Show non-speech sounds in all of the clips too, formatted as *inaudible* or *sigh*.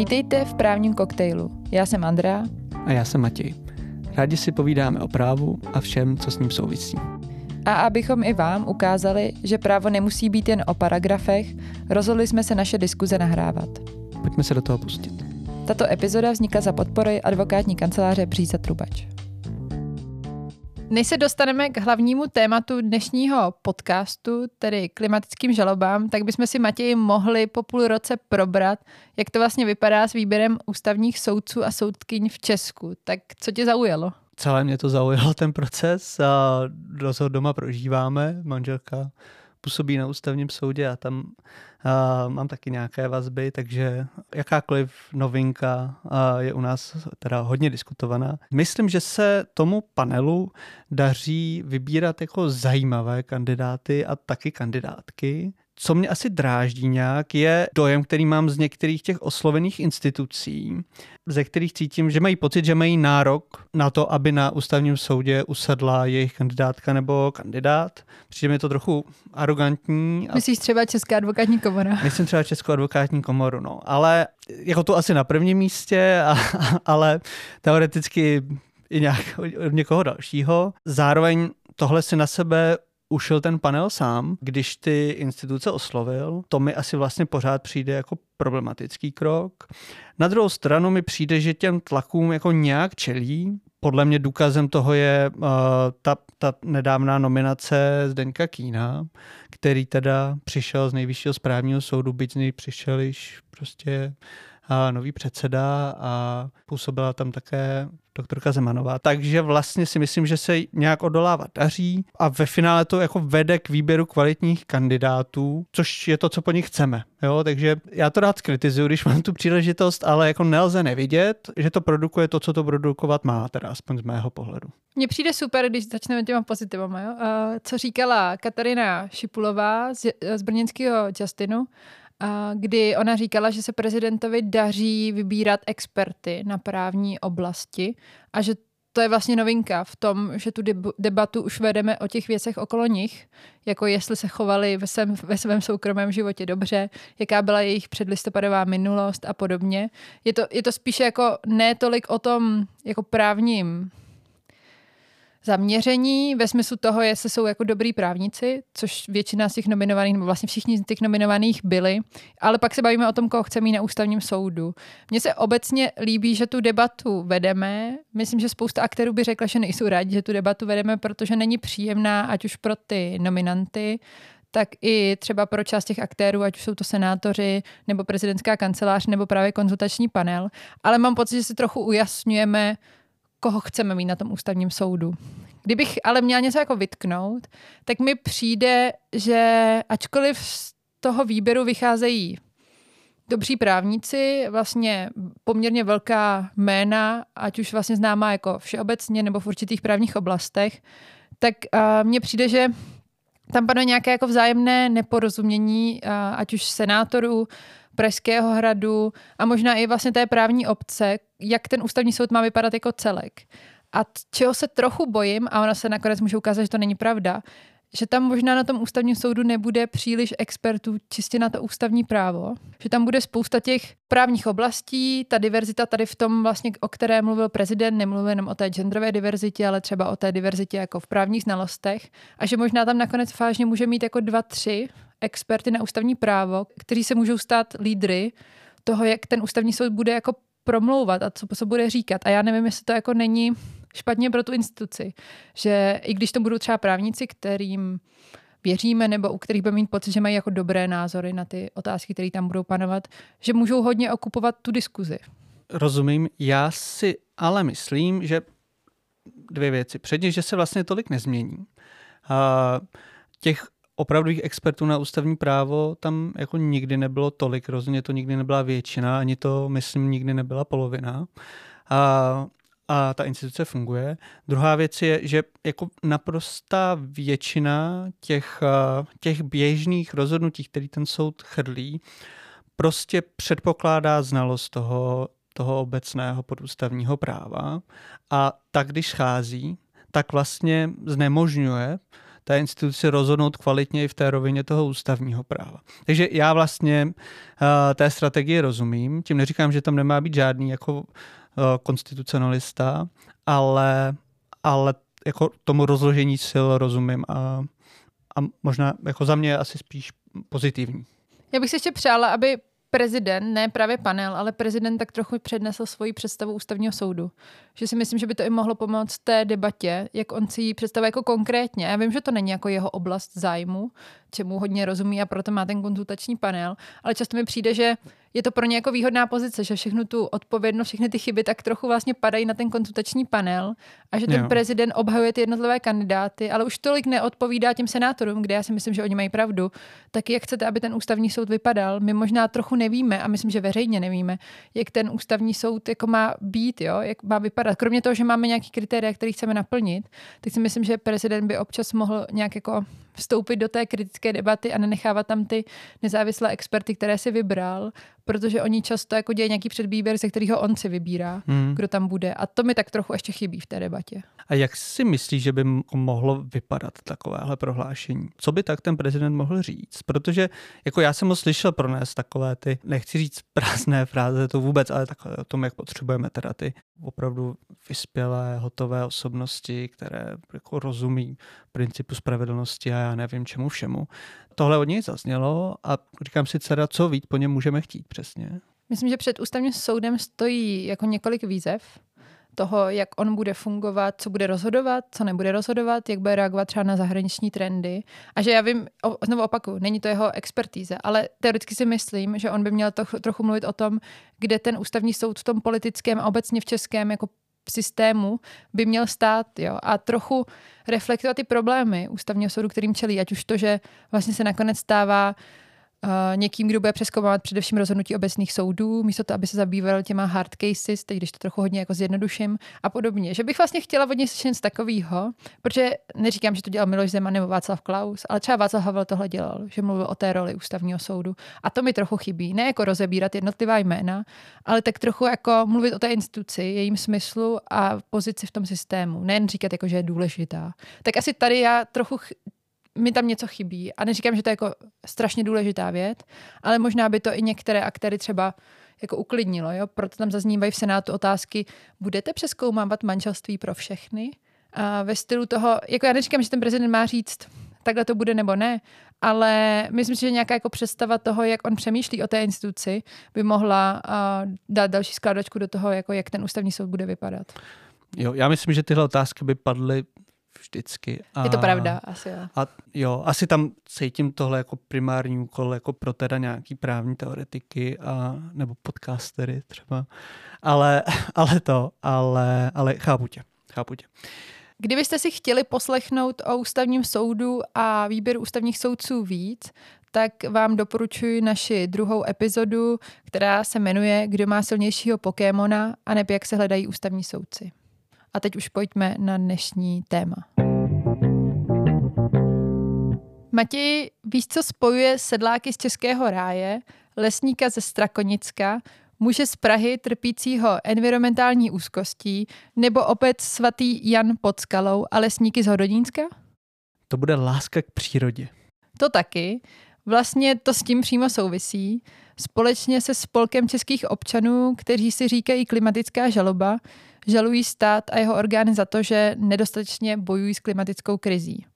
Vítejte v právním koktejlu. Já jsem Andrea. A já jsem Matěj. Rádi si povídáme o právu a všem, co s ním souvisí. A abychom i vám ukázali, že právo nemusí být jen o paragrafech, rozhodli jsme se naše diskuze nahrávat. Pojďme se do toho pustit. Tato epizoda vznikla za podpory advokátní kanceláře Bříza Trubač. Než se dostaneme k hlavnímu tématu dnešního podcastu, tedy klimatickým žalobám, tak bychom si Matěji mohli po půl roce probrat, jak to vlastně vypadá s výběrem ústavních soudců a soudkyň v Česku. Tak co tě zaujalo? Celé mě to zaujalo ten proces a doma prožíváme. Manželka působí na ústavním soudě a tam uh, mám taky nějaké vazby, takže jakákoliv novinka uh, je u nás teda hodně diskutovaná. Myslím, že se tomu panelu daří vybírat jako zajímavé kandidáty a taky kandidátky. Co mě asi dráždí nějak, je dojem, který mám z některých těch oslovených institucí, ze kterých cítím, že mají pocit, že mají nárok na to, aby na ústavním soudě usedla jejich kandidátka nebo kandidát. Přijde mi to trochu arrogantní. Myslíš třeba Česká advokátní komora? *laughs* Myslím třeba Českou advokátní komoru, no. Ale jako to asi na prvním místě, a, *laughs* ale teoreticky i nějak od někoho dalšího. Zároveň tohle si na sebe ušel ten panel sám, když ty instituce oslovil. To mi asi vlastně pořád přijde jako problematický krok. Na druhou stranu mi přijde, že těm tlakům jako nějak čelí. Podle mě důkazem toho je uh, ta, ta nedávná nominace Zdeňka Kýna, který teda přišel z nejvyššího správního soudu, byť z něj přišel již prostě uh, nový předseda a působila tam také doktorka Zemanová. Takže vlastně si myslím, že se nějak odolávat daří a ve finále to jako vede k výběru kvalitních kandidátů, což je to, co po nich chceme. Jo? Takže já to rád kritizuju, když mám tu příležitost, ale jako nelze nevidět, že to produkuje to, co to produkovat má, teda aspoň z mého pohledu. Mně přijde super, když začneme těma pozitivama. Jo? co říkala Katarina Šipulová z, z brněnského Justinu, kdy ona říkala, že se prezidentovi daří vybírat experty na právní oblasti a že to je vlastně novinka v tom, že tu debatu už vedeme o těch věcech okolo nich, jako jestli se chovali ve svém, ve svém soukromém životě dobře, jaká byla jejich předlistopadová minulost a podobně. Je to, je to spíše jako ne tolik o tom jako právním zaměření ve smyslu toho, jestli jsou jako dobrý právníci, což většina z těch nominovaných, nebo vlastně všichni z těch nominovaných byli, ale pak se bavíme o tom, koho chceme mít na ústavním soudu. Mně se obecně líbí, že tu debatu vedeme. Myslím, že spousta aktérů by řekla, že nejsou rádi, že tu debatu vedeme, protože není příjemná, ať už pro ty nominanty, tak i třeba pro část těch aktérů, ať už jsou to senátoři, nebo prezidentská kancelář, nebo právě konzultační panel. Ale mám pocit, že si trochu ujasňujeme, koho chceme mít na tom ústavním soudu. Kdybych ale měla něco jako vytknout, tak mi přijde, že ačkoliv z toho výběru vycházejí dobří právníci, vlastně poměrně velká jména, ať už vlastně známá jako všeobecně nebo v určitých právních oblastech, tak mně přijde, že tam panuje nějaké jako vzájemné neporozumění, ať už senátorů, Pražského hradu a možná i vlastně té právní obce, jak ten ústavní soud má vypadat jako celek. A čeho se trochu bojím, a ona se nakonec může ukázat, že to není pravda, že tam možná na tom ústavním soudu nebude příliš expertů čistě na to ústavní právo, že tam bude spousta těch právních oblastí, ta diverzita tady v tom vlastně, o které mluvil prezident, nemluvil jenom o té genderové diverzitě, ale třeba o té diverzitě jako v právních znalostech a že možná tam nakonec vážně může mít jako dva, tři experty na ústavní právo, kteří se můžou stát lídry toho, jak ten ústavní soud bude jako promlouvat a co, co bude říkat. A já nevím, jestli to jako není špatně pro tu instituci. Že i když to budou třeba právníci, kterým věříme nebo u kterých budeme mít pocit, že mají jako dobré názory na ty otázky, které tam budou panovat, že můžou hodně okupovat tu diskuzi. Rozumím. Já si ale myslím, že dvě věci. Předně, že se vlastně tolik nezmění. Uh, těch opravdových expertů na ústavní právo tam jako nikdy nebylo tolik, rozhodně to nikdy nebyla většina, ani to, myslím, nikdy nebyla polovina. A, a ta instituce funguje. Druhá věc je, že jako naprostá většina těch, těch běžných rozhodnutí, který ten soud chrlí, prostě předpokládá znalost toho, toho obecného podústavního práva a tak, když schází, tak vlastně znemožňuje té instituci rozhodnout kvalitně i v té rovině toho ústavního práva. Takže já vlastně uh, té strategii rozumím, tím neříkám, že tam nemá být žádný jako uh, konstitucionalista, ale, ale jako tomu rozložení sil rozumím a, a možná jako za mě asi spíš pozitivní. Já bych si ještě přála, aby prezident, ne právě panel, ale prezident tak trochu přednesl svoji představu ústavního soudu. Že si myslím, že by to i mohlo pomoct té debatě, jak on si ji představuje jako konkrétně. Já vím, že to není jako jeho oblast zájmu, čemu hodně rozumí a proto má ten konzultační panel, ale často mi přijde, že je to pro ně jako výhodná pozice, že všechnu tu odpovědnost, všechny ty chyby tak trochu vlastně padají na ten konzultační panel a že ten jo. prezident obhajuje ty jednotlivé kandidáty, ale už tolik neodpovídá těm senátorům, kde já si myslím, že oni mají pravdu. Tak jak chcete, aby ten ústavní soud vypadal? My možná trochu nevíme a myslím, že veřejně nevíme, jak ten ústavní soud jako má být, jo? jak má vypadat. Kromě toho, že máme nějaký kritéria, které chceme naplnit, tak si myslím, že prezident by občas mohl nějak jako vstoupit do té kritické debaty a nenechávat tam ty nezávislé experty, které si vybral, protože oni často jako dějí nějaký předbíber, ze kterého on si vybírá, hmm. kdo tam bude. A to mi tak trochu ještě chybí v té debatě. A jak si myslíš, že by mohlo vypadat takovéhle prohlášení? Co by tak ten prezident mohl říct? Protože jako já jsem ho slyšel pronést takové ty, nechci říct prázdné fráze, to vůbec, ale takové o tom, jak potřebujeme teda ty opravdu vyspělé, hotové osobnosti, které jako rozumí principu spravedlnosti a já nevím čemu všemu. Tohle od něj zaznělo a říkám si, dcera, co víc po něm můžeme chtít přesně? Myslím, že před ústavním soudem stojí jako několik výzev toho, jak on bude fungovat, co bude rozhodovat, co nebude rozhodovat, jak bude reagovat třeba na zahraniční trendy. A že já vím, znovu opaku, není to jeho expertíze, ale teoreticky si myslím, že on by měl to, trochu mluvit o tom, kde ten ústavní soud v tom politickém a obecně v českém jako systému by měl stát jo, a trochu reflektovat ty problémy ústavního soudu, kterým čelí, ať už to, že vlastně se nakonec stává Uh, někým, kdo bude přeskoumávat především rozhodnutí obecných soudů, místo to, aby se zabýval těma hard cases, teď když to trochu hodně jako zjednoduším a podobně. Že bych vlastně chtěla od něj slyšet takového, protože neříkám, že to dělal Miloš Zeman nebo Václav Klaus, ale třeba Václav Havel tohle dělal, že mluvil o té roli ústavního soudu. A to mi trochu chybí. Ne jako rozebírat jednotlivá jména, ale tak trochu jako mluvit o té instituci, jejím smyslu a pozici v tom systému. Nejen říkat, jako, že je důležitá. Tak asi tady já trochu mi tam něco chybí. A neříkám, že to je jako strašně důležitá věc, ale možná by to i některé aktéry třeba jako uklidnilo. Jo? Proto tam zaznívají v Senátu otázky, budete přeskoumávat manželství pro všechny? A ve stylu toho, jako já neříkám, že ten prezident má říct, takhle to bude nebo ne, ale myslím si, že nějaká jako představa toho, jak on přemýšlí o té instituci, by mohla uh, dát další skládačku do toho, jako jak ten ústavní soud bude vypadat. Jo, já myslím, že tyhle otázky by padly vždycky. A, je to pravda, asi jo. A jo, asi tam cítím tohle jako primární úkol jako pro teda nějaký právní teoretiky a, nebo podcastery třeba. Ale, *laughs* ale to, ale, ale chápu tě, chápu tě. Kdybyste si chtěli poslechnout o ústavním soudu a výběru ústavních soudců víc, tak vám doporučuji naši druhou epizodu, která se jmenuje Kdo má silnějšího Pokémona a nebo jak se hledají ústavní soudci. A teď už pojďme na dnešní téma. Matěj, víš, co spojuje sedláky z Českého ráje, lesníka ze Strakonicka, muže z Prahy trpícího environmentální úzkostí nebo opět svatý Jan pod skalou a lesníky z Hodonínska? To bude láska k přírodě. To taky. Vlastně to s tím přímo souvisí. Společně se spolkem českých občanů, kteří si říkají klimatická žaloba, žalují stát a jeho orgány za to, že nedostatečně bojují s klimatickou krizí.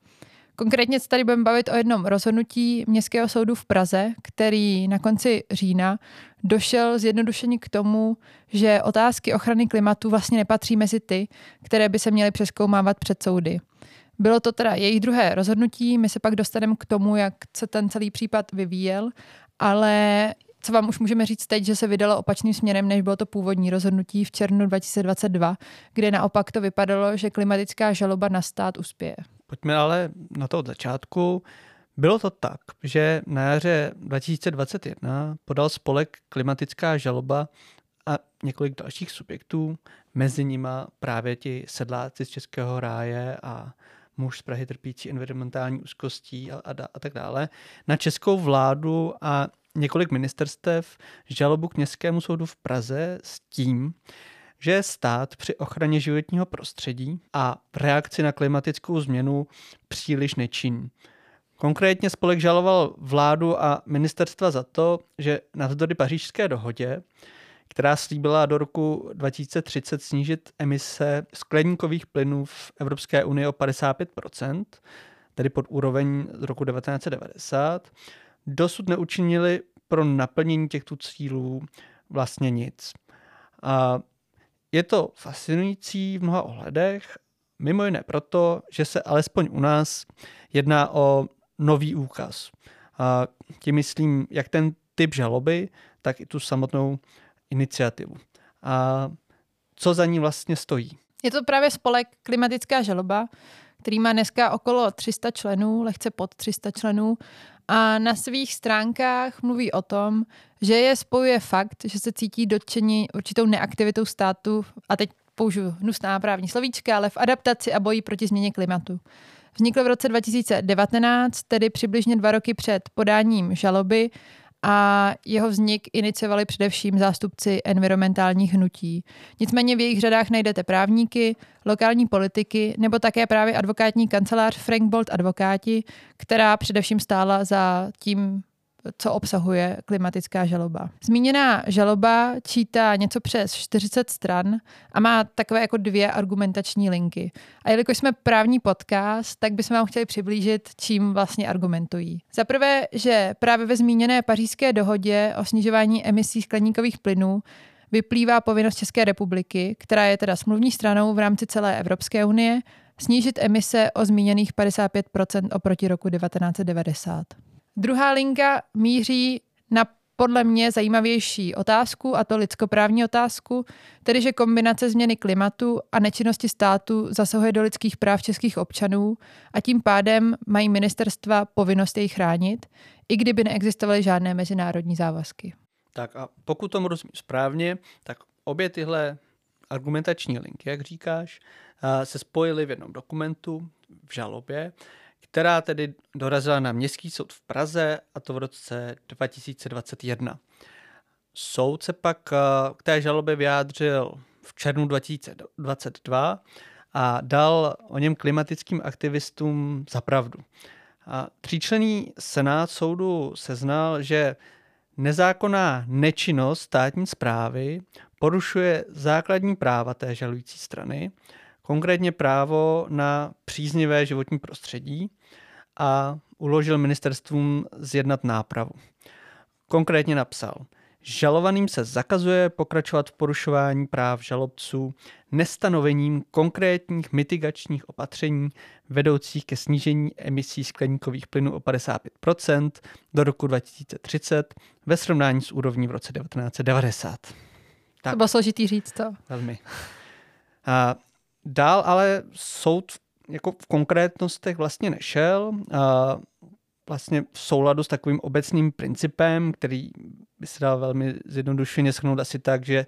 Konkrétně se tady budeme bavit o jednom rozhodnutí Městského soudu v Praze, který na konci října došel zjednodušeně k tomu, že otázky ochrany klimatu vlastně nepatří mezi ty, které by se měly přeskoumávat před soudy. Bylo to teda jejich druhé rozhodnutí, my se pak dostaneme k tomu, jak se ten celý případ vyvíjel, ale co vám už můžeme říct teď, že se vydalo opačným směrem, než bylo to původní rozhodnutí v červnu 2022, kde naopak to vypadalo, že klimatická žaloba na stát uspěje. Pojďme ale na to od začátku. Bylo to tak, že na jaře 2021 podal spolek klimatická žaloba a několik dalších subjektů, mezi nima právě ti sedláci z Českého ráje a muž z Prahy trpící environmentální úzkostí a, a, a tak dále, na českou vládu a několik ministerstev žalobu k městskému soudu v Praze s tím, že stát při ochraně životního prostředí a v reakci na klimatickou změnu příliš nečinný. Konkrétně spolek žaloval vládu a ministerstva za to, že navzdory pařížské dohodě, která slíbila do roku 2030 snížit emise skleníkových plynů v Evropské unii o 55% tedy pod úroveň z roku 1990, dosud neučinili pro naplnění těchto cílů vlastně nic. A je to fascinující v mnoha ohledech, mimo jiné proto, že se alespoň u nás jedná o nový úkaz. A tím myslím jak ten typ žaloby, tak i tu samotnou iniciativu. A co za ní vlastně stojí? Je to právě spolek Klimatická žaloba, který má dneska okolo 300 členů, lehce pod 300 členů a na svých stránkách mluví o tom, že je spojuje fakt, že se cítí dotčení určitou neaktivitou státu, a teď použiju hnusná právní slovíčka, ale v adaptaci a boji proti změně klimatu. Vznikl v roce 2019, tedy přibližně dva roky před podáním žaloby a jeho vznik iniciovali především zástupci environmentálních hnutí. Nicméně v jejich řadách najdete právníky, lokální politiky nebo také právě advokátní kancelář Frank Bolt Advokáti, která především stála za tím co obsahuje klimatická žaloba. Zmíněná žaloba čítá něco přes 40 stran a má takové jako dvě argumentační linky. A jelikož jsme právní podcast, tak bychom vám chtěli přiblížit, čím vlastně argumentují. Za prvé, že právě ve zmíněné pařížské dohodě o snižování emisí skleníkových plynů vyplývá povinnost České republiky, která je teda smluvní stranou v rámci celé Evropské unie, snížit emise o zmíněných 55 oproti roku 1990. Druhá linka míří na podle mě zajímavější otázku, a to lidskoprávní otázku, tedy že kombinace změny klimatu a nečinnosti státu zasahuje do lidských práv českých občanů a tím pádem mají ministerstva povinnost jej chránit, i kdyby neexistovaly žádné mezinárodní závazky. Tak a pokud tomu rozumím správně, tak obě tyhle argumentační linky, jak říkáš, se spojily v jednom dokumentu v žalobě, která tedy dorazila na Městský soud v Praze a to v roce 2021. Soud se pak eh, k té žalobě vyjádřil v červnu 2022 a dal o něm klimatickým aktivistům za pravdu. A tříčlený senát soudu seznal, že nezákonná nečinnost státní zprávy porušuje základní práva té žalující strany, konkrétně právo na příznivé životní prostředí a uložil ministerstvům zjednat nápravu. Konkrétně napsal, žalovaným se zakazuje pokračovat v porušování práv žalobců nestanovením konkrétních mitigačních opatření vedoucích ke snížení emisí skleníkových plynů o 55% do roku 2030 ve srovnání s úrovní v roce 1990. Tak. To bylo složitý říct to. Velmi. A dál ale soud jako v konkrétnostech vlastně nešel. A vlastně v souladu s takovým obecným principem, který by se dal velmi zjednodušeně shrnout asi tak, že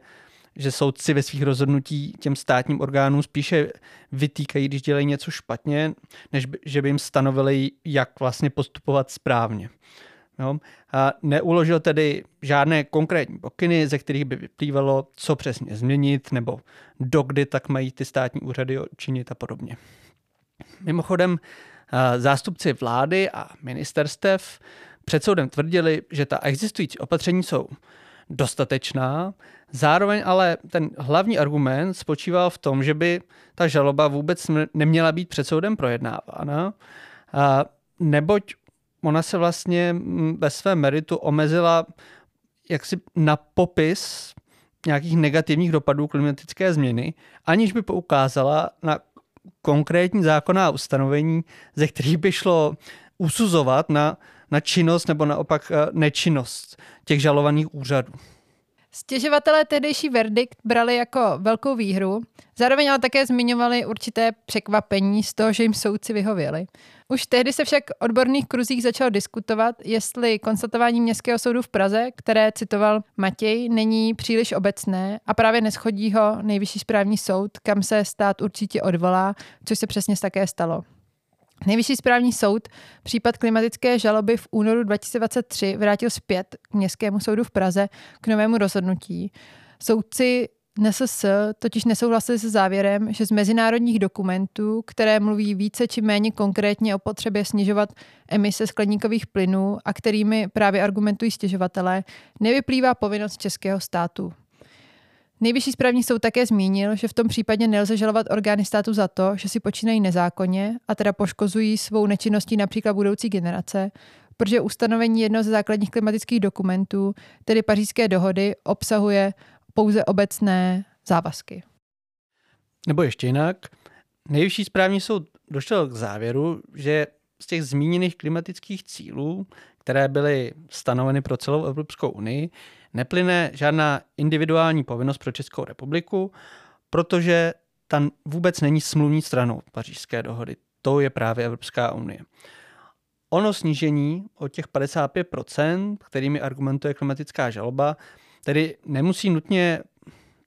že soudci ve svých rozhodnutí těm státním orgánům spíše vytýkají, když dělají něco špatně, než by, že by jim stanovili, jak vlastně postupovat správně. No, a neuložil tedy žádné konkrétní pokyny, ze kterých by vyplývalo, co přesně změnit, nebo dokdy tak mají ty státní úřady činit a podobně. Mimochodem, zástupci vlády a ministerstev před soudem tvrdili, že ta existující opatření jsou dostatečná, zároveň ale ten hlavní argument spočíval v tom, že by ta žaloba vůbec neměla být před soudem projednávána, neboť ona se vlastně mm, ve svém meritu omezila jaksi na popis nějakých negativních dopadů klimatické změny, aniž by poukázala na konkrétní zákonná ustanovení, ze kterých by šlo usuzovat na, na činnost nebo naopak eh, nečinnost těch žalovaných úřadů. Stěžovatelé tehdejší verdikt brali jako velkou výhru, zároveň ale také zmiňovali určité překvapení z toho, že jim soudci vyhověli. Už tehdy se však odborných kruzích začalo diskutovat, jestli konstatování Městského soudu v Praze, které citoval Matěj, není příliš obecné a právě neschodí ho nejvyšší správní soud, kam se stát určitě odvolá, což se přesně také stalo. Nejvyšší správní soud případ klimatické žaloby v únoru 2023 vrátil zpět k Městskému soudu v Praze k novému rozhodnutí. Soudci NSS totiž nesouhlasili se závěrem, že z mezinárodních dokumentů, které mluví více či méně konkrétně o potřebě snižovat emise skleníkových plynů a kterými právě argumentují stěžovatelé, nevyplývá povinnost českého státu. Nejvyšší správní soud také zmínil, že v tom případě nelze žalovat orgány státu za to, že si počínají nezákonně a teda poškozují svou nečinností například budoucí generace, protože ustanovení jednoho ze základních klimatických dokumentů, tedy pařížské dohody, obsahuje pouze obecné závazky. Nebo ještě jinak, nejvyšší správní soud došel k závěru, že z těch zmíněných klimatických cílů, které byly stanoveny pro celou Evropskou unii, neplyne žádná individuální povinnost pro Českou republiku, protože tam vůbec není smluvní stranou pařížské dohody. To je právě Evropská unie. Ono snížení o těch 55%, kterými argumentuje klimatická žaloba, tedy nemusí nutně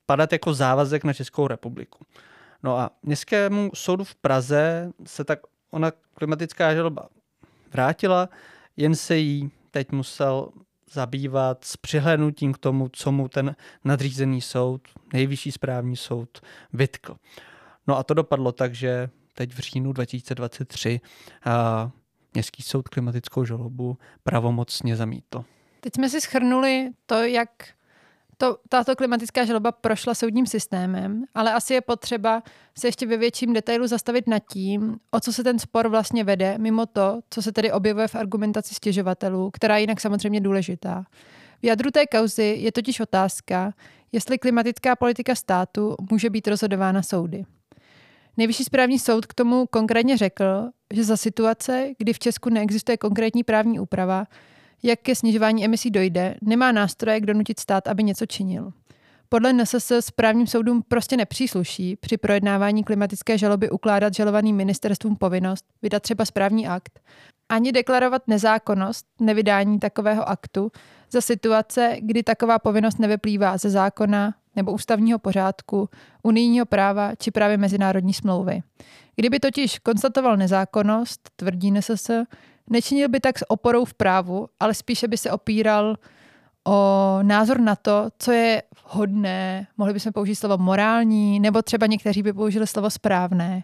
padat jako závazek na Českou republiku. No a městskému soudu v Praze se tak ona klimatická žaloba vrátila, jen se jí teď musel zabývat s přihlédnutím k tomu, co mu ten nadřízený soud, nejvyšší správní soud, vytkl. No a to dopadlo tak, že teď v říjnu 2023 a Městský soud klimatickou žalobu pravomocně zamítl. Teď jsme si schrnuli to, jak to, tato klimatická žaloba prošla soudním systémem, ale asi je potřeba se ještě ve větším detailu zastavit nad tím, o co se ten spor vlastně vede, mimo to, co se tedy objevuje v argumentaci stěžovatelů, která je jinak samozřejmě důležitá. V jadru té kauzy je totiž otázka, jestli klimatická politika státu může být rozhodována soudy. Nejvyšší správní soud k tomu konkrétně řekl, že za situace, kdy v Česku neexistuje konkrétní právní úprava, jak ke snižování emisí dojde, nemá nástroje, k donutit stát, aby něco činil. Podle NSS správním soudům prostě nepřísluší při projednávání klimatické žaloby ukládat žalovaným ministerstvům povinnost vydat třeba správní akt, ani deklarovat nezákonnost nevydání takového aktu za situace, kdy taková povinnost nevyplývá ze zákona nebo ústavního pořádku, unijního práva či právě mezinárodní smlouvy. Kdyby totiž konstatoval nezákonnost, tvrdí NSS, Nečinil by tak s oporou v právu, ale spíše by se opíral o názor na to, co je hodné, mohli bychom použít slovo morální, nebo třeba někteří by použili slovo správné.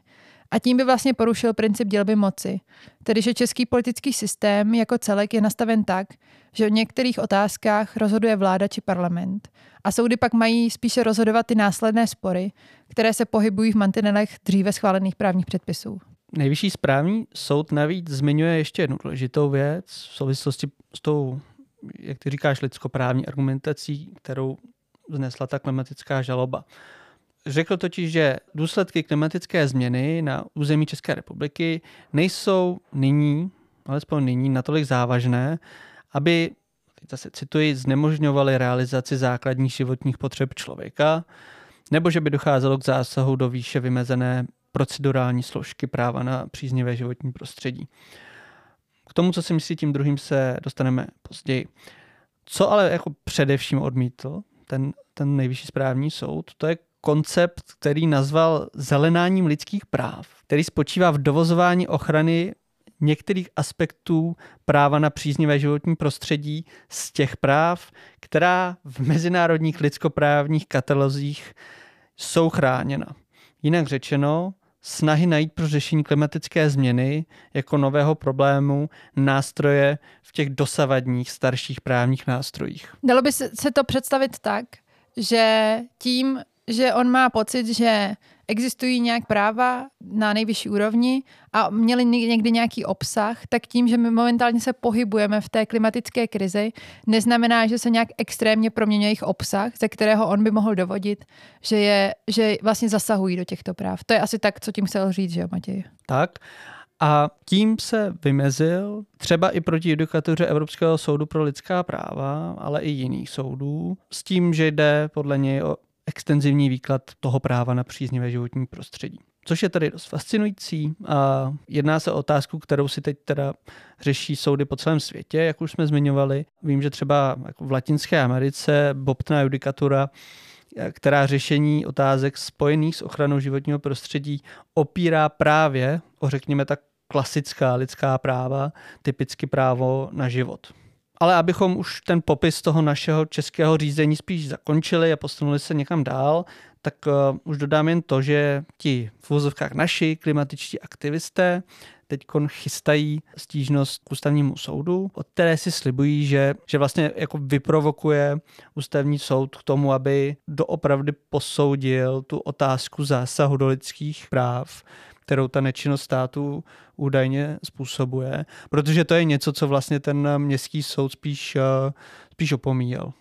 A tím by vlastně porušil princip dělby moci. Tedy, že český politický systém jako celek je nastaven tak, že o některých otázkách rozhoduje vláda či parlament. A soudy pak mají spíše rozhodovat ty následné spory, které se pohybují v mantinelech dříve schválených právních předpisů. Nejvyšší správní soud navíc zmiňuje ještě jednu důležitou věc v souvislosti s tou, jak ty říkáš, lidskoprávní argumentací, kterou znesla ta klimatická žaloba. Řekl totiž, že důsledky klimatické změny na území České republiky nejsou nyní, alespoň nyní, natolik závažné, aby, teď zase cituji, znemožňovaly realizaci základních životních potřeb člověka, nebo že by docházelo k zásahu do výše vymezené procedurální složky práva na příznivé životní prostředí. K tomu, co si myslí tím druhým, se dostaneme později. Co ale jako především odmítl ten, ten nejvyšší správní soud, to je koncept, který nazval zelenáním lidských práv, který spočívá v dovozování ochrany některých aspektů práva na příznivé životní prostředí z těch práv, která v mezinárodních lidskoprávních katalozích jsou chráněna. Jinak řečeno, snahy najít pro řešení klimatické změny jako nového problému nástroje v těch dosavadních starších právních nástrojích. Dalo by se to představit tak, že tím, že on má pocit, že existují nějak práva na nejvyšší úrovni a měli někdy nějaký obsah, tak tím, že my momentálně se pohybujeme v té klimatické krizi, neznamená, že se nějak extrémně proměňuje jejich obsah, ze kterého on by mohl dovodit, že, je, že vlastně zasahují do těchto práv. To je asi tak, co tím chcel říct, že jo, Matěj? Tak. A tím se vymezil třeba i proti judikatuře Evropského soudu pro lidská práva, ale i jiných soudů, s tím, že jde podle něj o extenzivní výklad toho práva na příznivé životní prostředí. Což je tady dost fascinující a jedná se o otázku, kterou si teď teda řeší soudy po celém světě, jak už jsme zmiňovali. Vím, že třeba jako v Latinské Americe bobtná judikatura která řešení otázek spojených s ochranou životního prostředí opírá právě o, řekněme tak, klasická lidská práva, typicky právo na život. Ale abychom už ten popis toho našeho českého řízení spíš zakončili a posunuli se někam dál, tak uh, už dodám jen to, že ti v vozovkách naši klimatičtí aktivisté teď chystají stížnost k ústavnímu soudu, od které si slibují, že, že vlastně jako vyprovokuje ústavní soud k tomu, aby doopravdy posoudil tu otázku zásahu do lidských práv, kterou ta nečinnost státu údajně způsobuje, protože to je něco, co vlastně ten městský soud spíš, eh, spíš opomíjel.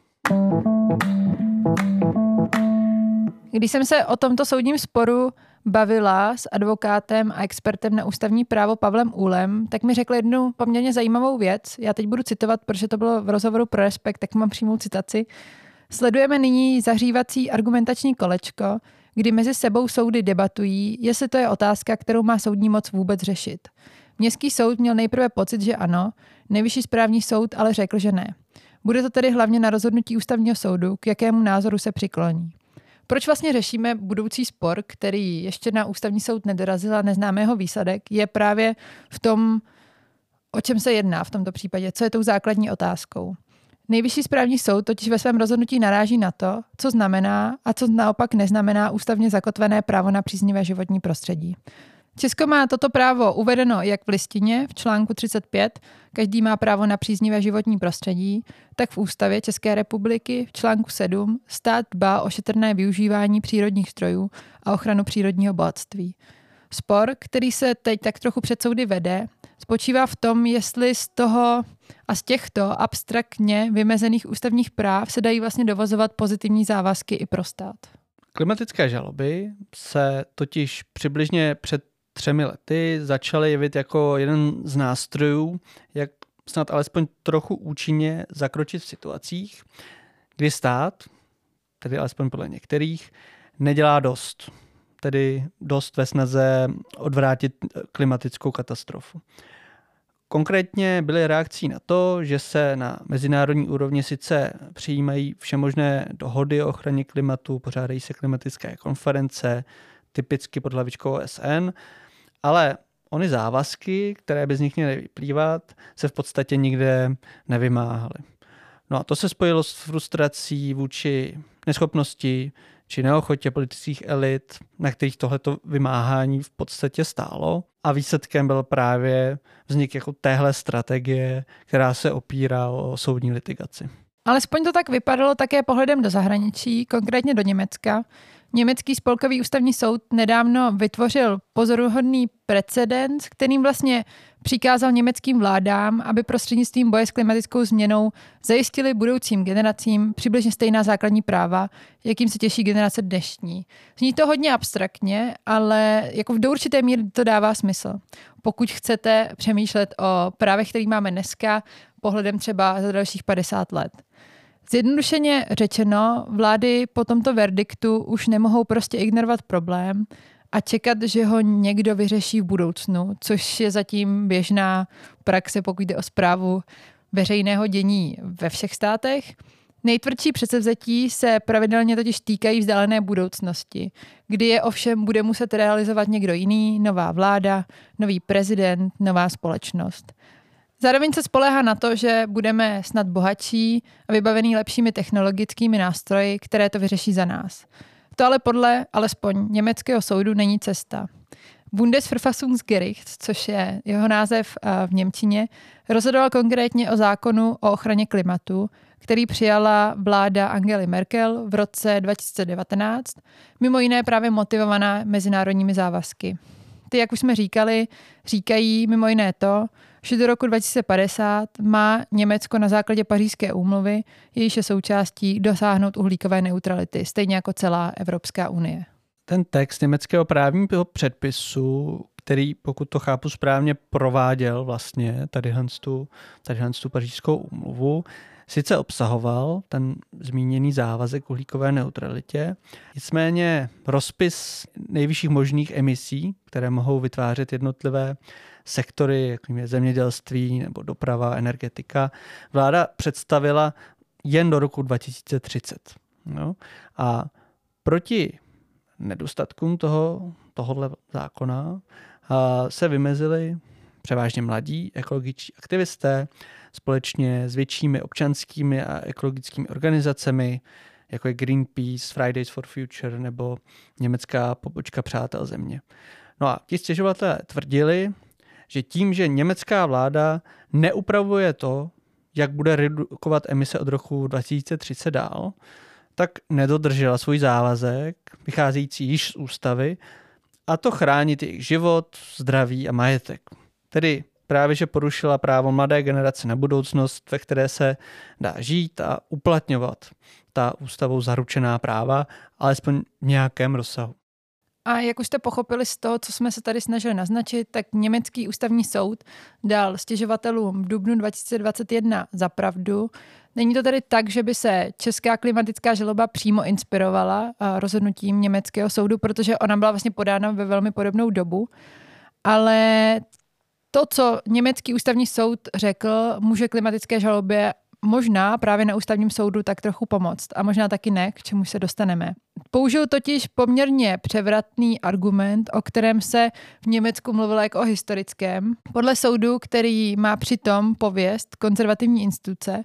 Když jsem se o tomto soudním sporu bavila s advokátem a expertem na ústavní právo Pavlem Úlem, tak mi řekl jednu poměrně zajímavou věc. Já teď budu citovat, protože to bylo v rozhovoru pro Respekt, tak mám přímou citaci. Sledujeme nyní zahřívací argumentační kolečko, kdy mezi sebou soudy debatují, jestli to je otázka, kterou má soudní moc vůbec řešit. Městský soud měl nejprve pocit, že ano, nejvyšší správní soud ale řekl, že ne. Bude to tedy hlavně na rozhodnutí ústavního soudu, k jakému názoru se přikloní. Proč vlastně řešíme budoucí spor, který ještě na ústavní soud nedorazil a neznáme jeho výsledek, je právě v tom, o čem se jedná v tomto případě, co je tou základní otázkou. Nejvyšší správní soud totiž ve svém rozhodnutí naráží na to, co znamená a co naopak neznamená ústavně zakotvené právo na příznivé životní prostředí. Česko má toto právo uvedeno jak v listině v článku 35, každý má právo na příznivé životní prostředí, tak v ústavě České republiky v článku 7 stát dbá o šetrné využívání přírodních strojů a ochranu přírodního bohatství. Spor, který se teď tak trochu před soudy vede, spočívá v tom, jestli z toho a z těchto abstraktně vymezených ústavních práv se dají vlastně dovozovat pozitivní závazky i pro stát. Klimatické žaloby se totiž přibližně před třemi lety začaly jevit jako jeden z nástrojů, jak snad alespoň trochu účinně zakročit v situacích, kdy stát, tedy alespoň podle některých, nedělá dost. Tedy dost ve snaze odvrátit klimatickou katastrofu. Konkrétně byly reakcí na to, že se na mezinárodní úrovni sice přijímají všemožné dohody o ochraně klimatu, pořádají se klimatické konference, typicky pod hlavičkou OSN, ale ony závazky, které by z nich měly vyplývat, se v podstatě nikde nevymáhaly. No a to se spojilo s frustrací vůči neschopnosti či neochotě politických elit, na kterých tohleto vymáhání v podstatě stálo. A výsledkem byl právě vznik jako téhle strategie, která se opírá o soudní litigaci. Alespoň to tak vypadalo také pohledem do zahraničí, konkrétně do Německa, Německý spolkový ústavní soud nedávno vytvořil pozoruhodný precedens, kterým vlastně přikázal německým vládám, aby prostřednictvím boje s klimatickou změnou zajistili budoucím generacím přibližně stejná základní práva, jakým se těší generace dnešní. Zní to hodně abstraktně, ale jako v určité míry to dává smysl. Pokud chcete přemýšlet o právech, které máme dneska, pohledem třeba za dalších 50 let. Zjednodušeně řečeno, vlády po tomto verdiktu už nemohou prostě ignorovat problém a čekat, že ho někdo vyřeší v budoucnu, což je zatím běžná praxe, pokud jde o zprávu veřejného dění ve všech státech. Nejtvrdší předsevzetí se pravidelně totiž týkají vzdálené budoucnosti, kdy je ovšem bude muset realizovat někdo jiný, nová vláda, nový prezident, nová společnost. Zároveň se spolehá na to, že budeme snad bohatší a vybavený lepšími technologickými nástroji, které to vyřeší za nás. To ale podle alespoň německého soudu není cesta. Bundesverfassungsgericht, což je jeho název v Němčině, rozhodoval konkrétně o zákonu o ochraně klimatu, který přijala vláda Angely Merkel v roce 2019, mimo jiné právě motivovaná mezinárodními závazky. Ty, jak už jsme říkali, říkají mimo jiné to, že do roku 2050 má Německo na základě pařížské úmluvy, jejíž je součástí, dosáhnout uhlíkové neutrality, stejně jako celá Evropská unie. Ten text německého právního předpisu, který, pokud to chápu správně, prováděl vlastně tady tu, tady tu pařížskou úmluvu, sice obsahoval ten zmíněný závazek uhlíkové neutralitě, nicméně rozpis nejvyšších možných emisí, které mohou vytvářet jednotlivé sektory, jako je zemědělství nebo doprava, energetika, vláda představila jen do roku 2030. No? A proti nedostatkům toho, tohohle zákona se vymezily převážně mladí ekologičtí aktivisté, společně s většími občanskými a ekologickými organizacemi, jako je Greenpeace, Fridays for Future nebo německá pobočka Přátel země. No a ti stěžovatelé tvrdili, že tím, že německá vláda neupravuje to, jak bude redukovat emise od roku 2030 dál, tak nedodržela svůj závazek, vycházející již z ústavy, a to chránit jejich život, zdraví a majetek. Tedy právě, že porušila právo mladé generace na budoucnost, ve které se dá žít a uplatňovat ta ústavou zaručená práva, alespoň v nějakém rozsahu. A jak už jste pochopili z toho, co jsme se tady snažili naznačit, tak německý ústavní soud dal stěžovatelům v dubnu 2021 za pravdu. Není to tedy tak, že by se česká klimatická žaloba přímo inspirovala rozhodnutím německého soudu, protože ona byla vlastně podána ve velmi podobnou dobu, ale to, co německý ústavní soud řekl, může klimatické žalobě možná právě na ústavním soudu tak trochu pomoct a možná taky ne, k čemu se dostaneme. Použil totiž poměrně převratný argument, o kterém se v Německu mluvilo jako o historickém. Podle soudu, který má přitom pověst konzervativní instituce,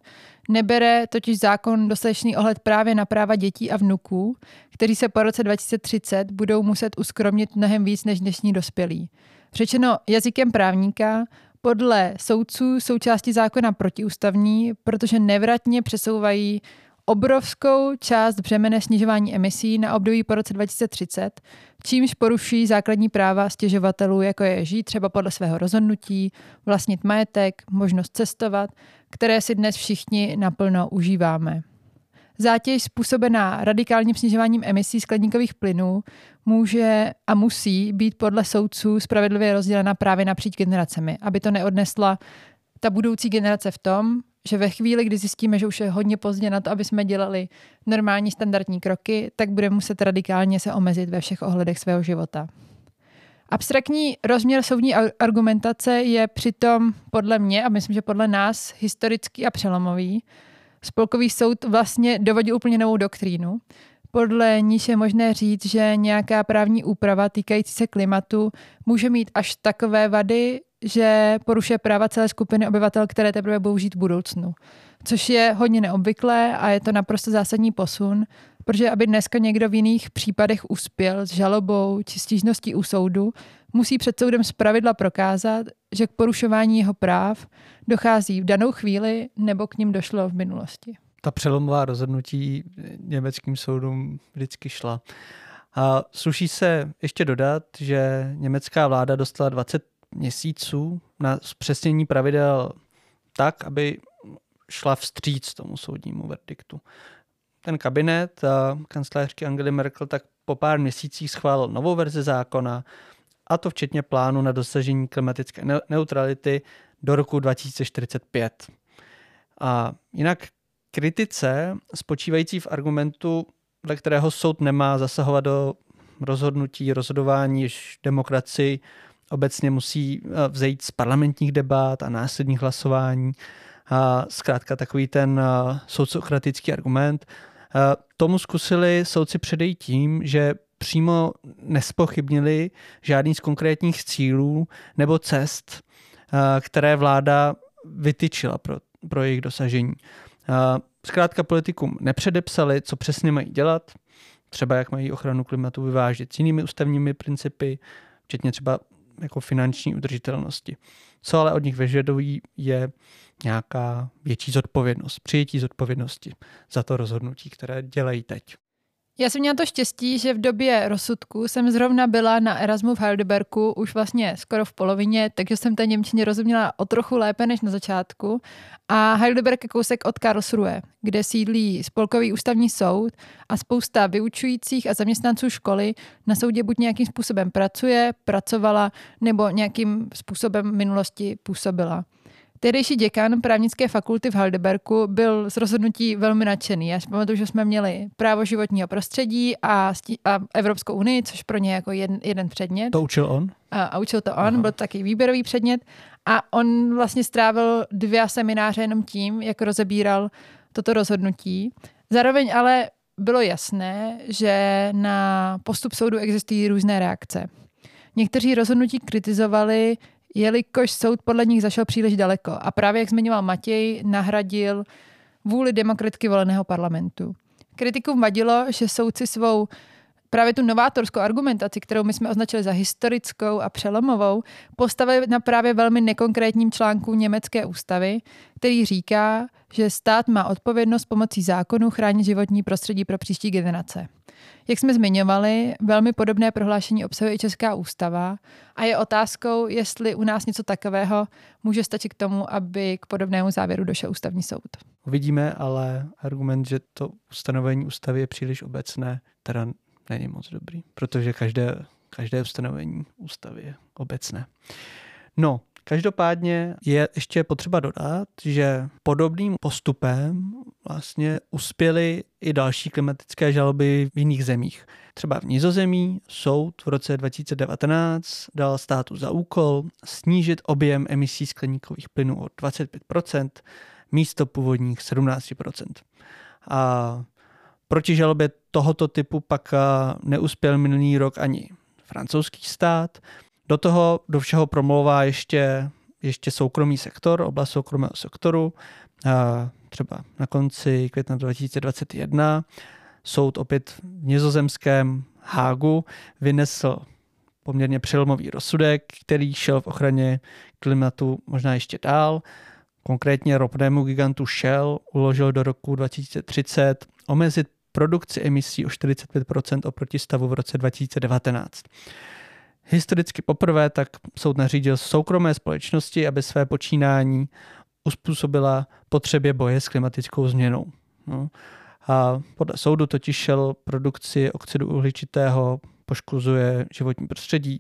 nebere totiž zákon dostatečný ohled právě na práva dětí a vnuků, kteří se po roce 2030 budou muset uskromnit mnohem víc než dnešní dospělí. Řečeno jazykem právníka, podle soudců součástí zákona protiústavní, protože nevratně přesouvají obrovskou část břemene snižování emisí na období po roce 2030, čímž poruší základní práva stěžovatelů, jako je žít třeba podle svého rozhodnutí, vlastnit majetek, možnost cestovat, které si dnes všichni naplno užíváme. Zátěž způsobená radikálním snižováním emisí skleníkových plynů může a musí být podle soudců spravedlivě rozdělena právě napříč generacemi, aby to neodnesla ta budoucí generace v tom, že ve chvíli, kdy zjistíme, že už je hodně pozdě na to, aby jsme dělali normální standardní kroky, tak budeme muset radikálně se omezit ve všech ohledech svého života. Abstraktní rozměr soudní argumentace je přitom podle mě, a myslím, že podle nás, historický a přelomový, Spolkový soud vlastně dovodil úplně novou doktrínu, podle níž je možné říct, že nějaká právní úprava týkající se klimatu může mít až takové vady, že porušuje práva celé skupiny obyvatel, které teprve budou žít v budoucnu. Což je hodně neobvyklé a je to naprosto zásadní posun, protože aby dneska někdo v jiných případech uspěl s žalobou či stížností u soudu, musí před soudem zpravidla prokázat, že k porušování jeho práv dochází v danou chvíli nebo k ním došlo v minulosti. Ta přelomová rozhodnutí německým soudům vždycky šla. A sluší se ještě dodat, že německá vláda dostala 20 měsíců na zpřesnění pravidel tak, aby šla vstříc tomu soudnímu verdiktu. Ten kabinet kancelářky Angely Merkel tak po pár měsících schválil novou verzi zákona, a to včetně plánu na dosažení klimatické neutrality do roku 2045. A jinak kritice spočívající v argumentu, dle kterého soud nemá zasahovat do rozhodnutí, rozhodování, jež demokracii obecně musí eh, vzejít z parlamentních debat a následních hlasování. A zkrátka takový ten eh, soudcokratický argument. Eh, tomu zkusili soudci předejít tím, že přímo nespochybnili žádný z konkrétních cílů nebo cest, které vláda vytyčila pro, pro jejich dosažení. Zkrátka politikům nepředepsali, co přesně mají dělat, třeba jak mají ochranu klimatu vyvážit s jinými ústavními principy, včetně třeba jako finanční udržitelnosti. Co ale od nich vyžadují, je nějaká větší zodpovědnost, přijetí zodpovědnosti za to rozhodnutí, které dělají teď. Já jsem měla to štěstí, že v době rozsudku jsem zrovna byla na Erasmu v Heidelbergu už vlastně skoro v polovině, takže jsem té Němčině rozuměla o trochu lépe než na začátku. A Heidelberg je kousek od Karlsruhe, kde sídlí spolkový ústavní soud a spousta vyučujících a zaměstnanců školy na soudě buď nějakým způsobem pracuje, pracovala nebo nějakým způsobem v minulosti působila. Tehdejší děkan právnické fakulty v Heidelbergu byl z rozhodnutí velmi nadšený. Já si pamatuju, že jsme měli právo životního prostředí a, a Evropskou unii, což pro ně jako jeden, jeden předmět. To učil on? A, a učil to on, Aha. byl to taky výběrový předmět. A on vlastně strávil dvě semináře jenom tím, jak rozebíral toto rozhodnutí. Zároveň ale bylo jasné, že na postup soudu existují různé reakce. Někteří rozhodnutí kritizovali jelikož soud podle nich zašel příliš daleko a právě, jak zmiňoval Matěj, nahradil vůli demokratky voleného parlamentu. Kritikům vadilo, že soudci svou právě tu novátorskou argumentaci, kterou my jsme označili za historickou a přelomovou, postavili na právě velmi nekonkrétním článku německé ústavy, který říká, že stát má odpovědnost pomocí zákonu chránit životní prostředí pro příští generace. Jak jsme zmiňovali, velmi podobné prohlášení obsahuje i Česká ústava a je otázkou, jestli u nás něco takového může stačit k tomu, aby k podobnému závěru došel ústavní soud. Uvidíme, ale argument, že to ustanovení ústavy je příliš obecné, teda není moc dobrý, protože každé, každé ustanovení ústavy je obecné. No, Každopádně je ještě potřeba dodat, že podobným postupem vlastně uspěly i další klimatické žaloby v jiných zemích. Třeba v Nizozemí soud v roce 2019 dal státu za úkol snížit objem emisí skleníkových plynů o 25% místo původních 17%. A proti žalobě tohoto typu pak neuspěl minulý rok ani francouzský stát, do toho do všeho promlouvá ještě, ještě soukromý sektor, oblast soukromého sektoru. A třeba na konci května 2021 soud opět v nizozemském Hágu vynesl poměrně přelomový rozsudek, který šel v ochraně klimatu možná ještě dál. Konkrétně ropnému gigantu Shell uložil do roku 2030 omezit produkci emisí o 45% oproti stavu v roce 2019. Historicky poprvé tak soud nařídil soukromé společnosti, aby své počínání uspůsobila potřebě boje s klimatickou změnou. No. A podle soudu totiž šel produkci oxidu uhličitého poškozuje životní prostředí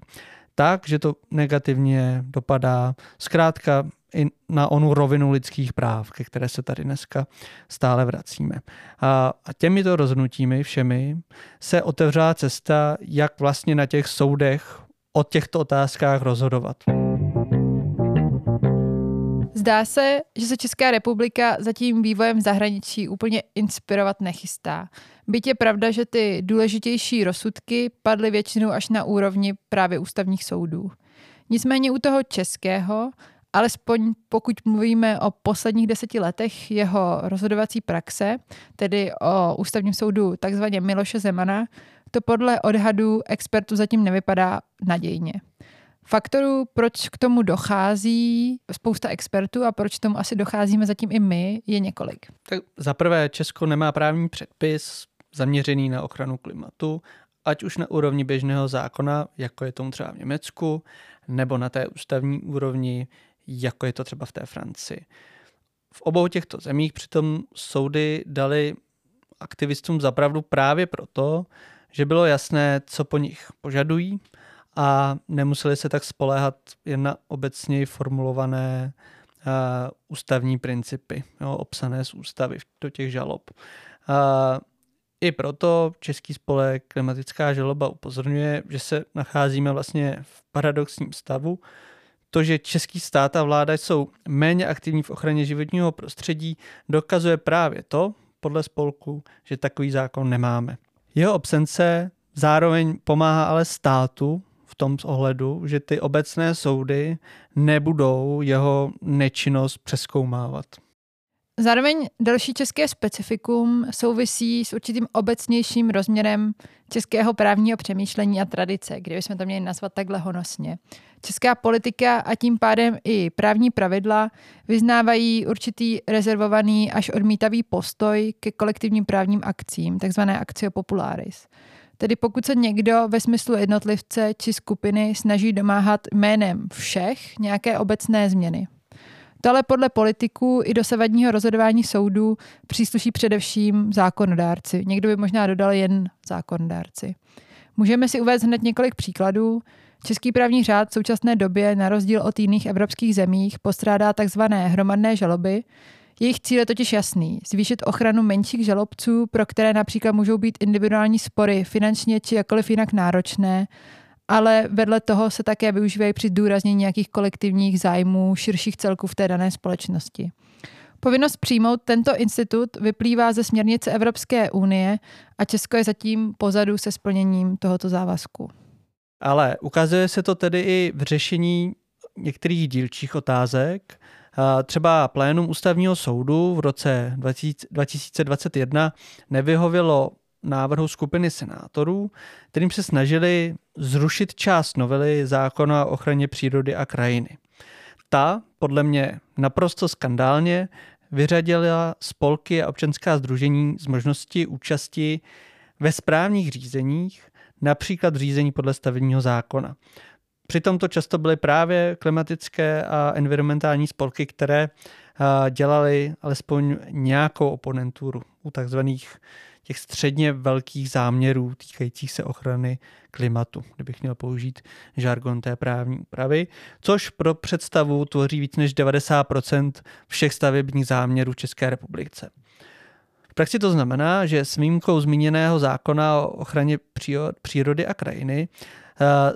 tak, že to negativně dopadá zkrátka i na onu rovinu lidských práv, ke které se tady dneska stále vracíme. A, těmito rozhodnutími všemi se otevřela cesta, jak vlastně na těch soudech o těchto otázkách rozhodovat. Zdá se, že se Česká republika za tím vývojem v zahraničí úplně inspirovat nechystá. Byť je pravda, že ty důležitější rozsudky padly většinou až na úrovni právě ústavních soudů. Nicméně u toho českého, alespoň pokud mluvíme o posledních deseti letech jeho rozhodovací praxe, tedy o ústavním soudu takzvaně Miloše Zemana, to podle odhadů expertů zatím nevypadá nadějně. Faktorů, proč k tomu dochází spousta expertů a proč k tomu asi docházíme zatím i my, je několik. Tak za prvé, Česko nemá právní předpis zaměřený na ochranu klimatu, ať už na úrovni běžného zákona, jako je tomu třeba v Německu, nebo na té ústavní úrovni, jako je to třeba v té Francii. V obou těchto zemích přitom soudy dali aktivistům zapravdu právě proto, že bylo jasné, co po nich požadují a nemuseli se tak spoléhat jen na obecně formulované uh, ústavní principy, jo, obsané z ústavy do těch žalob. Uh, I proto Český spolek klimatická žaloba upozorňuje, že se nacházíme vlastně v paradoxním stavu, to, že český stát a vláda jsou méně aktivní v ochraně životního prostředí, dokazuje právě to, podle spolku, že takový zákon nemáme. Jeho absence zároveň pomáhá ale státu v tom ohledu, že ty obecné soudy nebudou jeho nečinnost přeskoumávat. Zároveň další české specifikum souvisí s určitým obecnějším rozměrem českého právního přemýšlení a tradice, kdybychom to měli nazvat takhle honosně. Česká politika a tím pádem i právní pravidla vyznávají určitý rezervovaný až odmítavý postoj ke kolektivním právním akcím, takzvané akcio popularis. Tedy pokud se někdo ve smyslu jednotlivce či skupiny snaží domáhat jménem všech nějaké obecné změny. To ale podle politiků i dosavadního rozhodování soudů přísluší především zákonodárci. Někdo by možná dodal jen zákonodárci. Můžeme si uvést hned několik příkladů. Český právní řád v současné době, na rozdíl od jiných evropských zemích, postrádá tzv. hromadné žaloby. Jejich cíl je totiž jasný. Zvýšit ochranu menších žalobců, pro které například můžou být individuální spory finančně či jakkoliv jinak náročné, ale vedle toho se také využívají při důraznění nějakých kolektivních zájmů širších celků v té dané společnosti. Povinnost přijmout tento institut vyplývá ze směrnice Evropské unie a Česko je zatím pozadu se splněním tohoto závazku. Ale ukazuje se to tedy i v řešení některých dílčích otázek. Třeba plénum ústavního soudu v roce 2021 nevyhovělo návrhu skupiny senátorů, kterým se snažili zrušit část novely zákona o ochraně přírody a krajiny. Ta, podle mě naprosto skandálně, vyřadila spolky a občanská združení z možnosti účasti ve správních řízeních, například v řízení podle stavebního zákona. Přitom to často byly právě klimatické a environmentální spolky, které dělaly alespoň nějakou oponenturu u takzvaných těch středně velkých záměrů týkajících se ochrany klimatu, kdybych měl použít žargon té právní úpravy, což pro představu tvoří víc než 90% všech stavebních záměrů České republice. V praxi to znamená, že s výjimkou zmíněného zákona o ochraně přírody a krajiny eh,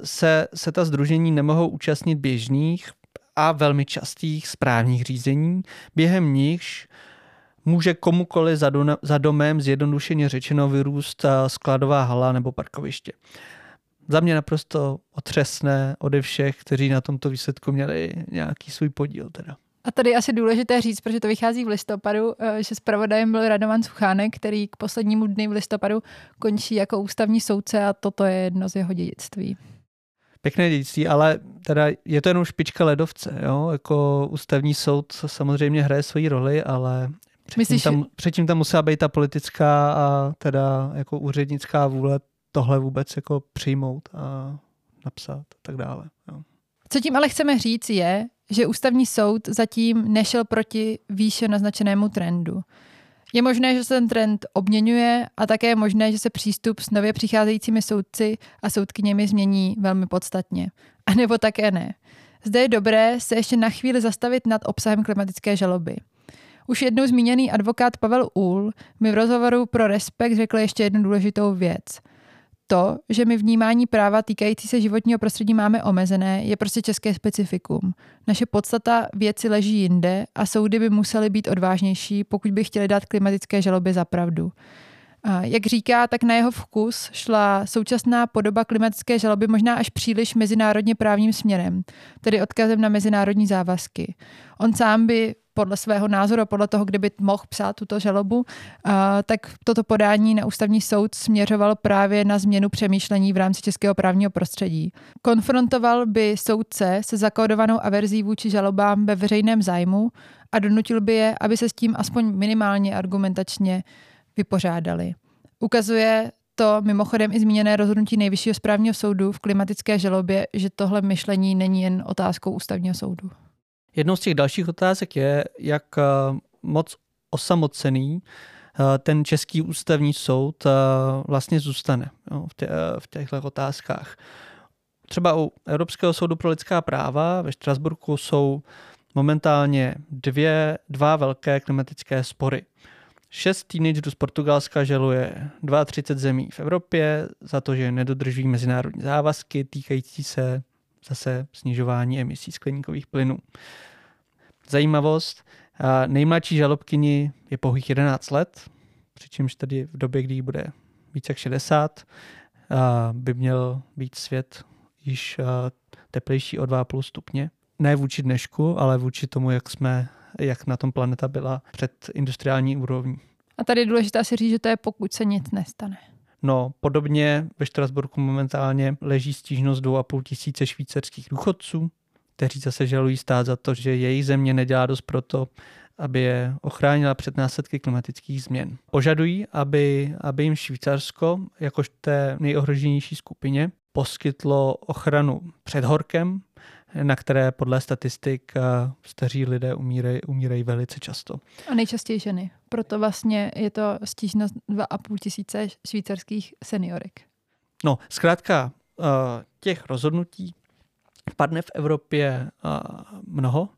se, se ta združení nemohou účastnit běžných a velmi častých správních řízení, během nichž může komukoli za, do, za domem zjednodušeně řečeno vyrůst eh, skladová hala nebo parkoviště. Za mě naprosto otřesné ode všech, kteří na tomto výsledku měli nějaký svůj podíl. Teda. A tady je asi důležité říct, protože to vychází v listopadu, eh, že zpravodajem byl Radovan Suchánek, který k poslednímu dny v listopadu končí jako ústavní soudce a toto je jedno z jeho dědictví. Pěkné dědictví, ale teda je to jenom špička ledovce. Jo? Jako ústavní soud samozřejmě hraje svoji roli, ale Předtím, Myslíš, tam, předtím tam musela být ta politická a teda jako úřednická vůle tohle vůbec jako přijmout a napsat a tak dále. Jo. Co tím ale chceme říct je, že ústavní soud zatím nešel proti výše naznačenému trendu. Je možné, že se ten trend obměňuje a také je možné, že se přístup s nově přicházejícími soudci a soudkyněmi změní velmi podstatně. A nebo také ne. Zde je dobré se ještě na chvíli zastavit nad obsahem klimatické žaloby – už jednou zmíněný advokát Pavel Úl mi v rozhovoru pro Respekt řekl ještě jednu důležitou věc. To, že my vnímání práva týkající se životního prostředí máme omezené, je prostě české specifikum. Naše podstata věci leží jinde a soudy by musely být odvážnější, pokud by chtěli dát klimatické žaloby za pravdu. Jak říká, tak na jeho vkus šla současná podoba klimatické žaloby možná až příliš mezinárodně právním směrem, tedy odkazem na mezinárodní závazky. On sám by podle svého názoru, podle toho, kdyby mohl psát tuto žalobu, tak toto podání na ústavní soud směřoval právě na změnu přemýšlení v rámci českého právního prostředí. Konfrontoval by soudce se zakódovanou averzí vůči žalobám ve veřejném zájmu a donutil by je, aby se s tím aspoň minimálně argumentačně vypořádali. Ukazuje to mimochodem i zmíněné rozhodnutí Nejvyššího správního soudu v klimatické žalobě, že tohle myšlení není jen otázkou ústavního soudu. Jednou z těch dalších otázek je, jak eh, moc osamocený eh, ten český ústavní soud eh, vlastně zůstane v, tě, v těchto otázkách. Třeba u Evropského soudu pro lidská práva ve Štrasburku jsou momentálně dvě, dva velké klimatické spory. Šest teenagerů z Portugalska žaluje 32 zemí v Evropě za to, že nedodržují mezinárodní závazky týkající se zase snižování emisí skleníkových plynů. Zajímavost, nejmladší žalobkyni je pouhých 11 let, přičemž tady v době, kdy jí bude více jak 60, by měl být svět již teplejší o 2,5 stupně. Ne vůči dnešku, ale vůči tomu, jak jsme jak na tom planeta byla před industriální úrovní. A tady je důležité si říct, že to je pokud se nic nestane. No, podobně ve Štrasburku momentálně leží stížnost 2,5 tisíce švýcarských důchodců, kteří zase žalují stát za to, že jejich země nedělá dost proto, aby je ochránila před následky klimatických změn. Požadují, aby, aby jim Švýcarsko, jakož té nejohroženější skupině, poskytlo ochranu před horkem, na které podle statistik eh, staří lidé umírají, umírají velice často. A nejčastěji ženy. Proto vlastně je to stížnost 2,5 tisíce švýcarských seniorek. No, zkrátka eh, těch rozhodnutí padne v Evropě eh, mnoho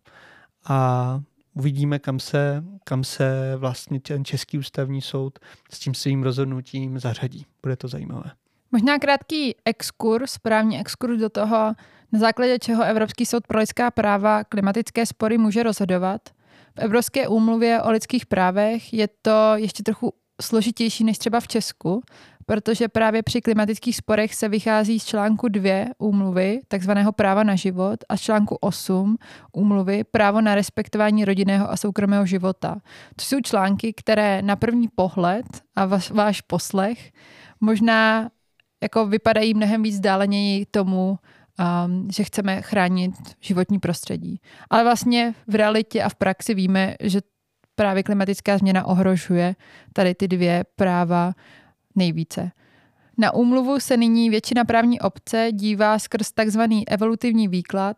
a uvidíme, kam se, kam se vlastně ten Český ústavní soud s tím svým rozhodnutím zařadí. Bude to zajímavé. Možná krátký exkurs, právní exkurs do toho, na základě čeho Evropský soud pro lidská práva klimatické spory může rozhodovat. V Evropské úmluvě o lidských právech je to ještě trochu složitější než třeba v Česku, protože právě při klimatických sporech se vychází z článku 2 úmluvy, takzvaného práva na život, a z článku 8 úmluvy právo na respektování rodinného a soukromého života. To jsou články, které na první pohled a váš poslech možná jako vypadají mnohem víc dáleněji tomu, um, že chceme chránit životní prostředí. Ale vlastně v realitě a v praxi víme, že právě klimatická změna ohrožuje tady ty dvě práva nejvíce. Na úmluvu se nyní většina právní obce dívá skrz takzvaný evolutivní výklad,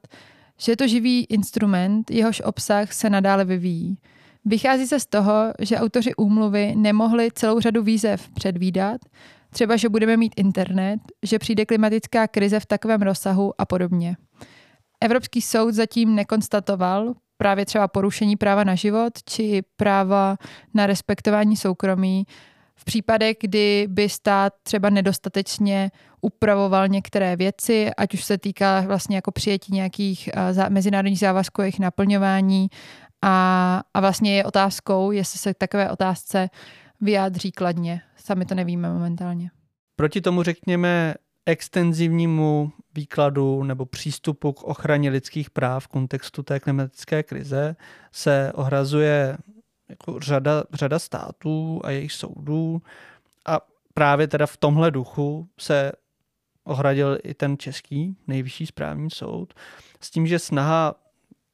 že je to živý instrument, jehož obsah se nadále vyvíjí. Vychází se z toho, že autoři úmluvy nemohli celou řadu výzev předvídat, třeba že budeme mít internet, že přijde klimatická krize v takovém rozsahu a podobně. Evropský soud zatím nekonstatoval právě třeba porušení práva na život či práva na respektování soukromí, v případech, kdy by stát třeba nedostatečně upravoval některé věci, ať už se týká vlastně jako přijetí nějakých uh, mezinárodních závazků, jejich naplňování a, a vlastně je otázkou, jestli se takové otázce vyjádří kladně. Sami to nevíme momentálně. Proti tomu řekněme extenzivnímu výkladu nebo přístupu k ochraně lidských práv v kontextu té klimatické krize se ohrazuje jako řada, řada států a jejich soudů a právě teda v tomhle duchu se ohradil i ten český nejvyšší správní soud s tím, že snaha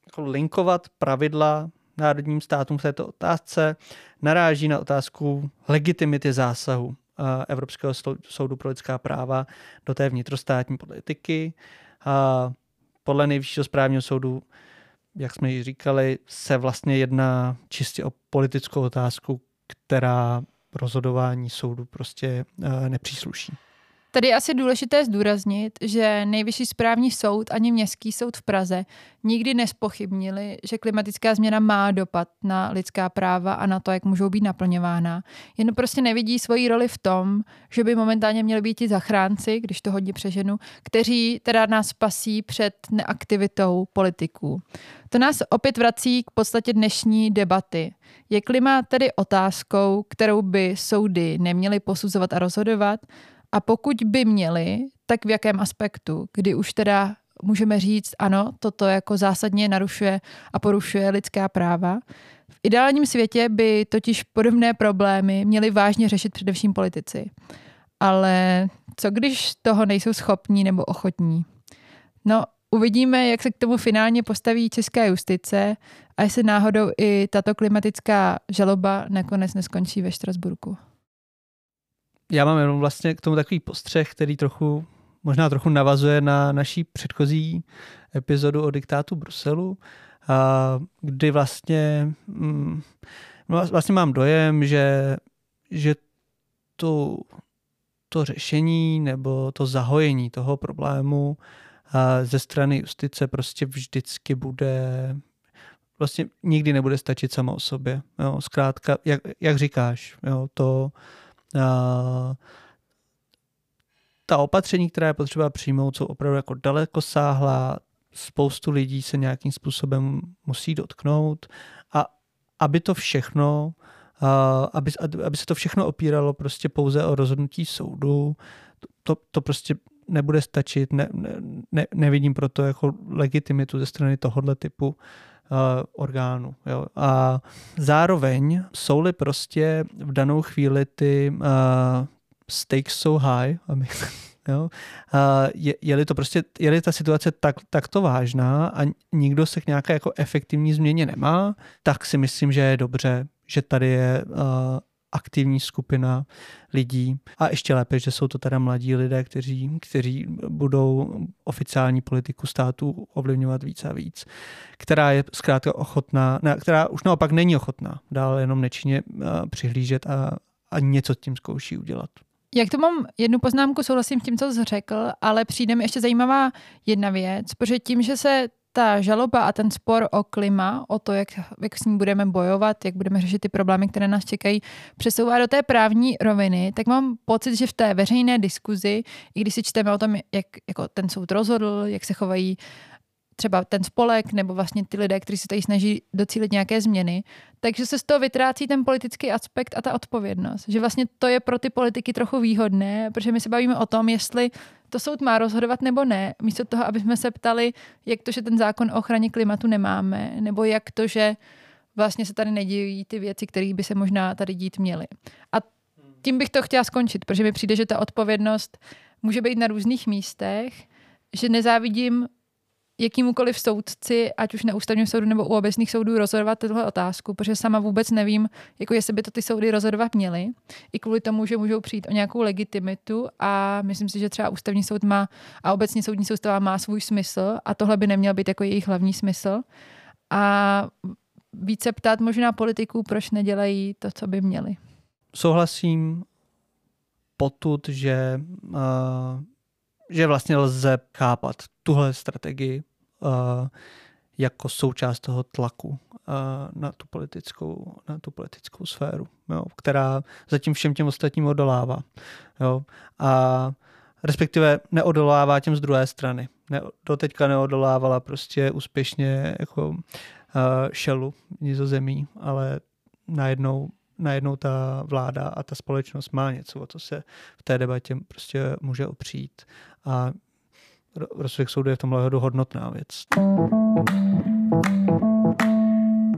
jako linkovat pravidla národním státům v této otázce naráží na otázku legitimity zásahu eh, Evropského soudu pro lidská práva do té vnitrostátní politiky. A podle nejvyššího správního soudu jak jsme ji říkali, se vlastně jedná čistě o politickou otázku, která rozhodování soudu prostě eh, nepřísluší. Tady je asi důležité zdůraznit, že nejvyšší správní soud ani městský soud v Praze nikdy nespochybnili, že klimatická změna má dopad na lidská práva a na to, jak můžou být naplňována. Jen prostě nevidí svoji roli v tom, že by momentálně měli být ti zachránci, když to hodně přeženu, kteří teda nás spasí před neaktivitou politiků. To nás opět vrací k podstatě dnešní debaty. Je klima tedy otázkou, kterou by soudy neměly posuzovat a rozhodovat, a pokud by měli, tak v jakém aspektu, kdy už teda můžeme říct, ano, toto jako zásadně narušuje a porušuje lidská práva. V ideálním světě by totiž podobné problémy měli vážně řešit především politici. Ale co když toho nejsou schopní nebo ochotní? No, uvidíme, jak se k tomu finálně postaví česká justice a jestli náhodou i tato klimatická žaloba nakonec neskončí ve Štrasburku já mám jenom vlastně k tomu takový postřeh, který trochu, možná trochu navazuje na naší předchozí epizodu o diktátu Bruselu, a kdy vlastně, mm, vlastně mám dojem, že, že to, to řešení nebo to zahojení toho problému ze strany justice prostě vždycky bude vlastně nikdy nebude stačit samo o sobě. Jo, zkrátka, jak, jak říkáš, jo, to, ta opatření, která je potřeba přijmout, jsou opravdu jako daleko sáhlá, spoustu lidí se nějakým způsobem musí dotknout. A aby to všechno, aby, aby se to všechno opíralo prostě pouze o rozhodnutí soudu, to, to prostě nebude stačit, ne, ne, nevidím proto jako legitimitu ze strany tohohle typu. uh, orgánu. Jo. A zároveň jsou-li prostě v danou chvíli ty uh, stakes so high, aby, *laughs* jo, uh, je, je-li to prostě, je-li ta situace tak, takto vážná a nikdo se k nějaké jako efektivní změně nemá, tak si myslím, že je dobře, že tady je uh, aktivní skupina lidí. A ještě lépe, že jsou to teda mladí lidé, kteří, kteří budou oficiální politiku státu ovlivňovat víc a víc, která je zkrátka ochotná, ne, která už naopak není ochotná dál jenom nečinně uh, přihlížet a, a něco tím zkouší udělat. Jak to mám jednu poznámku, souhlasím s tím, co jsi řekl, ale přijde mi ještě zajímavá jedna věc, protože tím, že se ta žaloba a ten spor o klima, o to, jak, jak s ním budeme bojovat, jak budeme řešit ty problémy, které nás čekají, přesouvá do té právní roviny, tak mám pocit, že v té veřejné diskuzi, i když si čteme o tom, jak jako ten soud rozhodl, jak se chovají třeba ten spolek nebo vlastně ty lidé, kteří se tady snaží docílit nějaké změny, takže se z toho vytrácí ten politický aspekt a ta odpovědnost. Že vlastně to je pro ty politiky trochu výhodné, protože my se bavíme o tom, jestli to soud má rozhodovat nebo ne, místo toho, aby jsme se ptali, jak to, že ten zákon o ochraně klimatu nemáme, nebo jak to, že vlastně se tady nedějí ty věci, které by se možná tady dít měly. A tím bych to chtěla skončit, protože mi přijde, že ta odpovědnost může být na různých místech, že nezávidím jakýmukoliv soudci, ať už na ústavním soudu nebo u obecných soudů, rozhodovat tuhle otázku, protože sama vůbec nevím, jako jestli by to ty soudy rozhodovat měly. I kvůli tomu, že můžou přijít o nějakou legitimitu a myslím si, že třeba ústavní soud má a obecně soudní soustava má svůj smysl a tohle by neměl být jako jejich hlavní smysl. A více ptát možná politiků, proč nedělají to, co by měli. Souhlasím potud, že, uh, že vlastně lze chápat tuhle strategii jako součást toho tlaku na, tu politickou, na tu politickou sféru, jo, která zatím všem těm ostatním odolává. Jo. A respektive neodolává těm z druhé strany. Ne, doteďka neodolávala prostě úspěšně jako uh, šelu nizozemí, ale najednou najednou ta vláda a ta společnost má něco, o co se v té debatě prostě může opřít. A rozsudek soudu je v tomhle hodu hodnotná věc.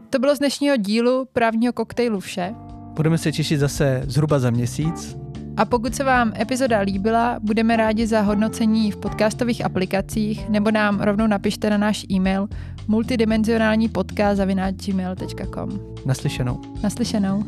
To bylo z dnešního dílu právního koktejlu vše. Budeme se těšit zase zhruba za měsíc. A pokud se vám epizoda líbila, budeme rádi za hodnocení v podcastových aplikacích nebo nám rovnou napište na náš e-mail multidimenzionální podcast Naslyšenou. Naslyšenou.